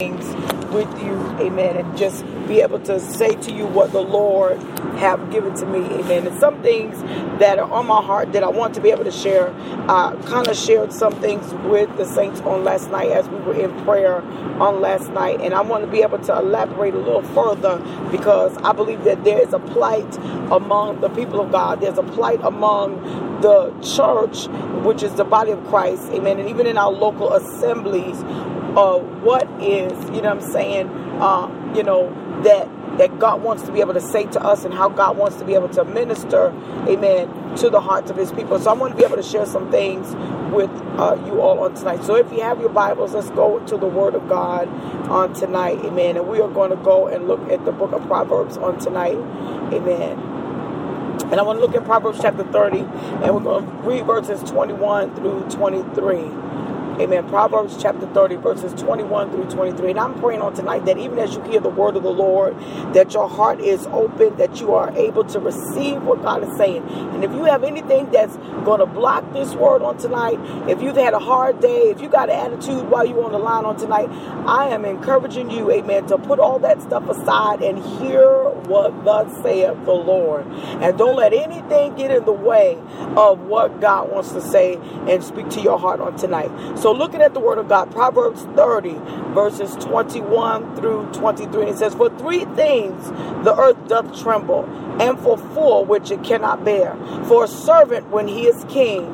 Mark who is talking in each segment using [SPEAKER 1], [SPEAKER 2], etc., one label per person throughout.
[SPEAKER 1] things with you, amen, and just be able to say to you what the Lord have given to me, amen. And some things that are on my heart that I want to be able to share. I kind of shared some things with the saints on last night as we were in prayer on last night, and I want to be able to elaborate a little further because I believe that there is a plight among the people of God. There's a plight among the church, which is the body of Christ, amen, and even in our local assemblies what is, you know I'm saying, uh, you know, that that God wants to be able to say to us and how God wants to be able to minister, amen, to the hearts of his people. So I want to be able to share some things with uh, you all on tonight. So if you have your Bibles, let's go to the Word of God on tonight, amen. And we are going to go and look at the book of Proverbs on tonight, amen. And I want to look at Proverbs chapter 30, and we're going to read verses 21 through 23. Amen. Proverbs chapter 30, verses 21 through 23. And I'm praying on tonight that even as you hear the word of the Lord, that your heart is open, that you are able to receive what God is saying. And if you have anything that's going to block this word on tonight, if you've had a hard day, if you got an attitude while you're on the line on tonight, I am encouraging you, amen, to put all that stuff aside and hear what thus saith the Lord. And don't let anything get in the way of what God wants to say and speak to your heart on tonight. So, looking at the word of God, Proverbs 30, verses 21 through 23, it says, For three things the earth doth tremble, and for four which it cannot bear. For a servant when he is king,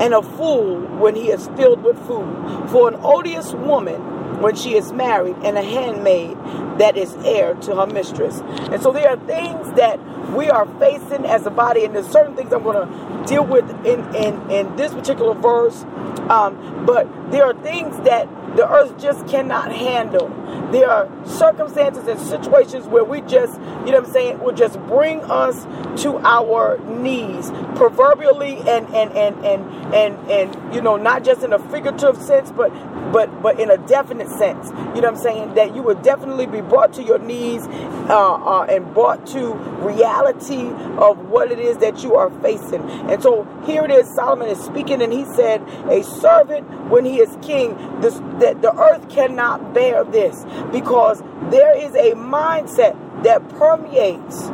[SPEAKER 1] and a fool when he is filled with food. For an odious woman when she is married, and a handmaid that is heir to her mistress. And so there are things that we are facing as a body, and there's certain things I'm going to deal with in, in, in this particular verse um, but there are things that the earth just cannot handle. There are circumstances and situations where we just, you know what I'm saying, will just bring us to our knees, proverbially and and and and and and you know, not just in a figurative sense, but but but in a definite sense. You know what I'm saying? That you will definitely be brought to your knees uh, uh, and brought to reality of what it is that you are facing. And so here it is. Solomon is speaking, and he said, "A servant when he is king, this, that the earth cannot bear this because there is a mindset that permeates."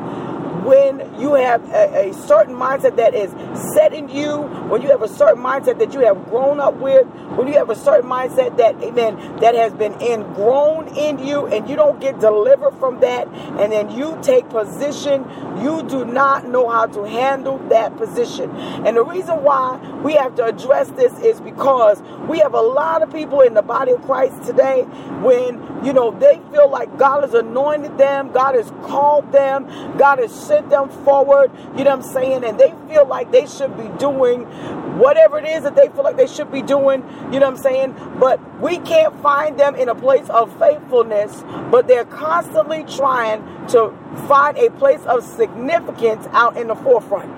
[SPEAKER 1] When you have a, a, certain mindset that is set in you, when you have a certain mindset that you have grown up with, when you have a certain mindset that, amen, that has been ingrown in you and you don't get delivered from that, and then you take position, you do not know how to handle that position. And the reason why we have to address this is because we have a lot of people in the body of Christ today when, you know, they feel like God has anointed them, God has called them, God has sent them forward, you know what I'm saying? And they feel like they should be doing whatever it is that they feel like they should be doing, you know what I'm saying? But we can't find them in a place of faithfulness, but they're constantly trying to find a place of significance out in the forefront.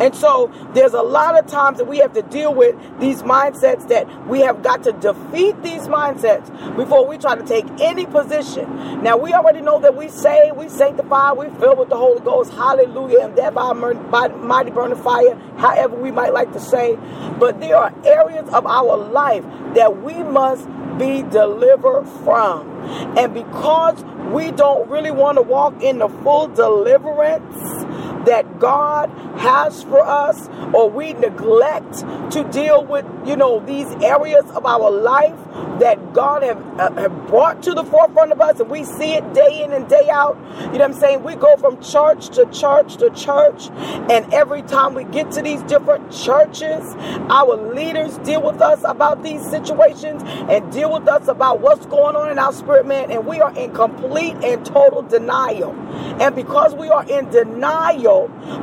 [SPEAKER 1] And so there's a lot of times that we have to deal with these mindsets that we have got to defeat these mindsets before we try to take any position. Now we already know that we say, we sanctify, we fill with the Holy Ghost, hallelujah, and that by, by mighty burning fire, however we might like to say. But there are areas of our life that we must be delivered from. And because we don't really want to walk in the full deliverance, that God has for us, or we neglect to deal with, you know, these areas of our life that God have, uh, have brought to the forefront of us, and we see it day in and day out. You know what I'm saying? We go from church to church to church, and every time we get to these different churches, our leaders deal with us about these situations and deal with us about what's going on in our spirit, man, and we are in complete and total denial. And because we are in denial,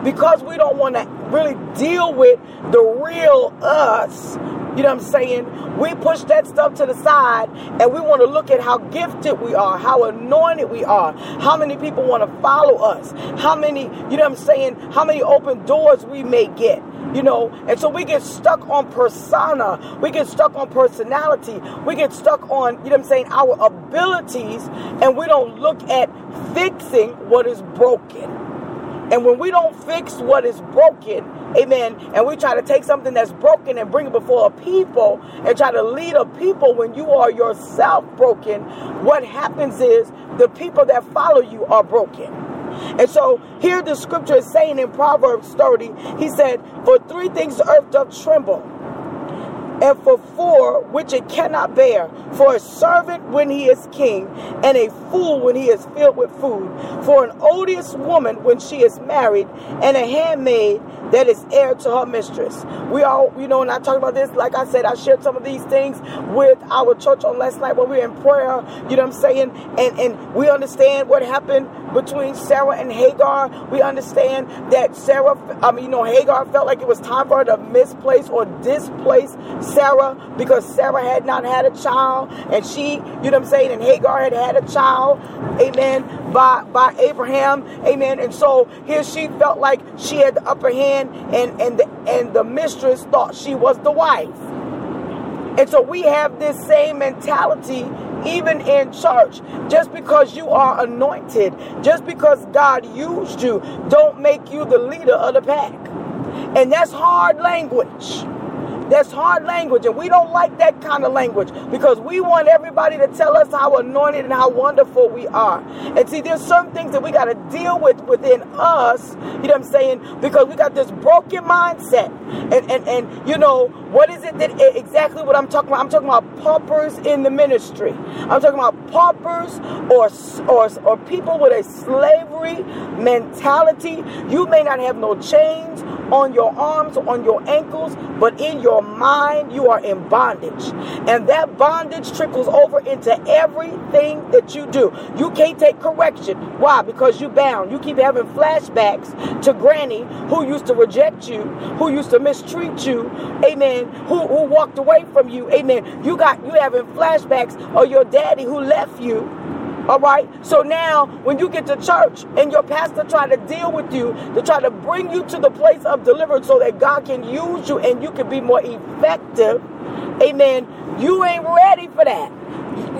[SPEAKER 1] because we don't want to really deal with the real us. You know what I'm saying? We push that stuff to the side and we want to look at how gifted we are, how anointed we are, how many people want to follow us, how many, you know what I'm saying, how many open doors we may get you know and so we get stuck on persona we get stuck on personality we get stuck on you know what i'm saying our abilities and we don't look at fixing what is broken and when we don't fix what is broken, amen, and we try to take something that's broken and bring it before a people and try to lead a people when you are yourself broken, what happens is the people that follow you are broken. And so here the scripture is saying in Proverbs 30, he said, For three things the earth doth tremble and for four which it cannot bear, for a servant when he is king, and a fool when he is filled with food, for an odious woman when she is married, and a handmaid that is heir to her mistress. We all, you know, and I talked about this, like I said, I shared some of these things with our church on last night when we were in prayer, you know what I'm saying? And and we understand what happened between Sarah and Hagar. We understand that Sarah, I mean, you know, Hagar felt like it was time for her to misplace or displace Sarah because Sarah had not had a child and she, you know what I'm saying, and Hagar had had a child, amen, by, by Abraham, amen. And so here she felt like she had the upper hand and, and, the, and the mistress thought she was the wife. And so we have this same mentality even in church. Just because you are anointed, just because God used you, don't make you the leader of the pack. And that's hard language. That's hard language, and we don't like that kind of language because we want everybody to tell us how anointed and how wonderful we are. And see, there's some things that we got to deal with within us, you know what I'm saying? Because we got this broken mindset. And, and, and you know, what is it that eh, exactly what I'm talking about? I'm talking about paupers in the ministry. I'm talking about paupers or, or, or people with a slavery mentality. You may not have no chains on your arms on your ankles, but in your mind, you are in bondage. And that bondage trickles over into everything that you do. You can't take correction. Why? Because you're bound. You keep having flashbacks to granny who used to reject you, who used to mistreat you, amen, who, who walked away from you, amen. You got you having flashbacks of your daddy who left you all right. So now, when you get to church and your pastor try to deal with you to try to bring you to the place of deliverance so that God can use you and you can be more effective, amen. You ain't ready for that.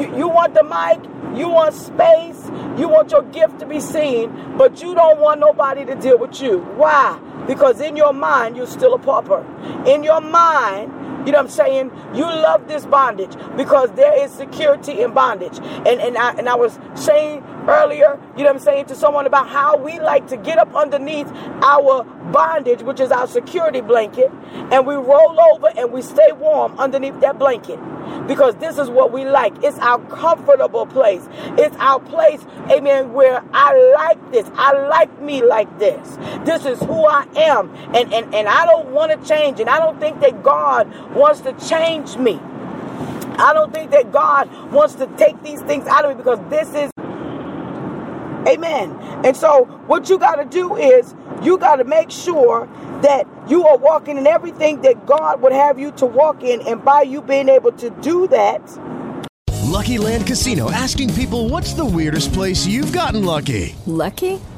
[SPEAKER 1] You, you want the mic, you want space, you want your gift to be seen, but you don't want nobody to deal with you. Why? Because in your mind, you're still a pauper. In your mind, you know what I'm saying? You love this bondage because there is security in bondage. And and I and I was saying earlier, you know what I'm saying, to someone about how we like to get up underneath our bondage, which is our security blanket, and we roll over and we stay warm underneath that blanket. Because this is what we like. It's our comfortable place. It's our place, amen, where I like this. I like me like this. This is who I am. And and, and I don't want to change. And I don't think that God wants to change me. I don't think that God wants to take these things out of me because this is Amen. And so, what you got to do is you got to make sure that you are walking in everything that God would have you to walk in. And by you being able to do that,
[SPEAKER 2] Lucky Land Casino asking people what's the weirdest place you've gotten lucky?
[SPEAKER 3] Lucky?